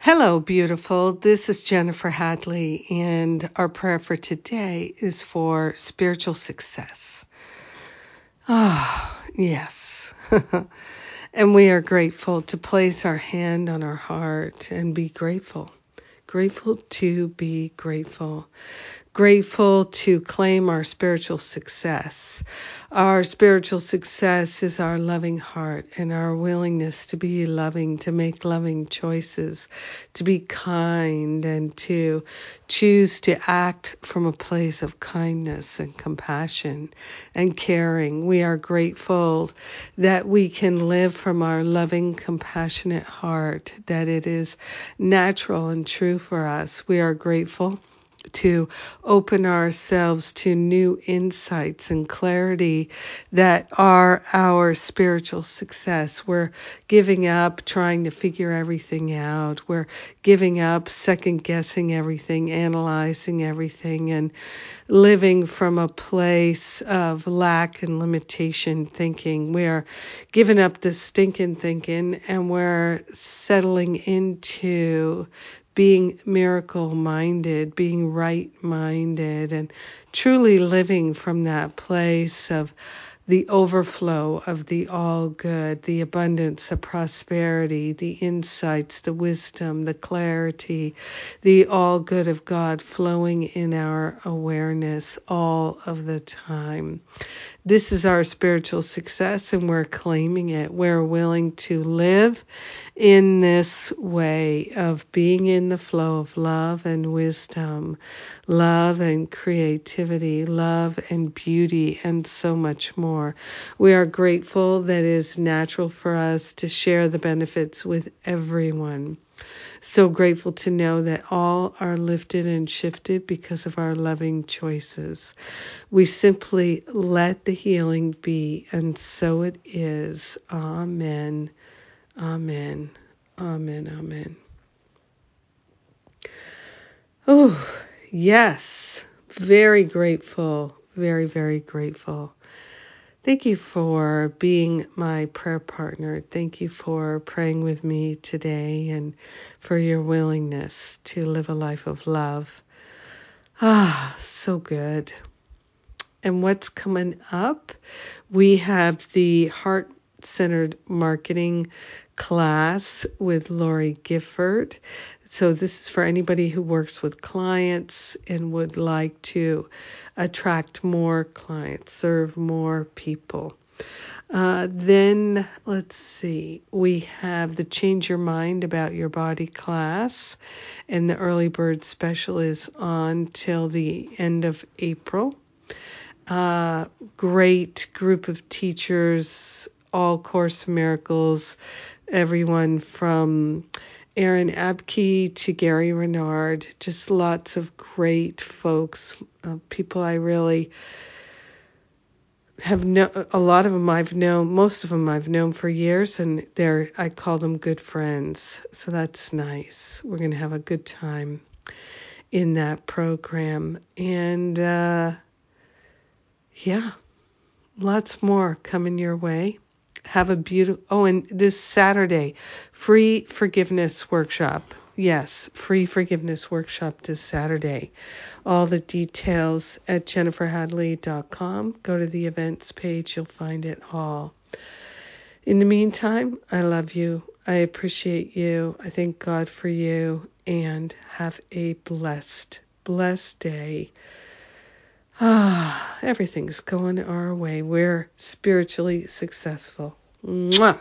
Hello, beautiful. This is Jennifer Hadley, and our prayer for today is for spiritual success. Ah, oh, yes. and we are grateful to place our hand on our heart and be grateful. Grateful to be grateful grateful to claim our spiritual success. Our spiritual success is our loving heart and our willingness to be loving, to make loving choices, to be kind, and to choose to act from a place of kindness and compassion and caring. We are grateful that we can live from our loving, compassionate heart, that it is natural and true for us. We are grateful to open ourselves to new insights and clarity that are our spiritual success. We're giving up trying to figure everything out. We're giving up second guessing everything, analyzing everything, and living from a place of lack and limitation thinking. We're giving up the stinking thinking and we're settling into being miracle minded, being right minded, and truly living from that place of the overflow of the all good, the abundance of prosperity, the insights, the wisdom, the clarity, the all good of God flowing in our awareness all of the time. This is our spiritual success, and we're claiming it. We're willing to live in this way of being in the flow of love and wisdom, love and creativity, love and beauty, and so much more. We are grateful that it is natural for us to share the benefits with everyone. So grateful to know that all are lifted and shifted because of our loving choices. We simply let the healing be, and so it is. Amen. Amen. Amen. Amen. Oh, yes. Very grateful. Very, very grateful. Thank you for being my prayer partner. Thank you for praying with me today and for your willingness to live a life of love. Ah, so good. And what's coming up? We have the heart centered marketing class with Lori Gifford. So, this is for anybody who works with clients and would like to attract more clients, serve more people. Uh, then let's see, we have the Change Your Mind About Your Body class, and the early bird special is on till the end of April. Uh, great group of teachers, all Course Miracles, everyone from Aaron Abke to Gary Renard, just lots of great folks, uh, people I really have no a lot of them I've known most of them I've known for years and they're I call them good friends. So that's nice. We're to have a good time in that program. And uh yeah lots more coming your way have a beautiful, oh, and this Saturday, free forgiveness workshop. Yes, free forgiveness workshop this Saturday. All the details at jenniferhadley.com. Go to the events page, you'll find it all. In the meantime, I love you. I appreciate you. I thank God for you and have a blessed, blessed day. Ah, everything's going our way. We're spiritually successful. Mwah.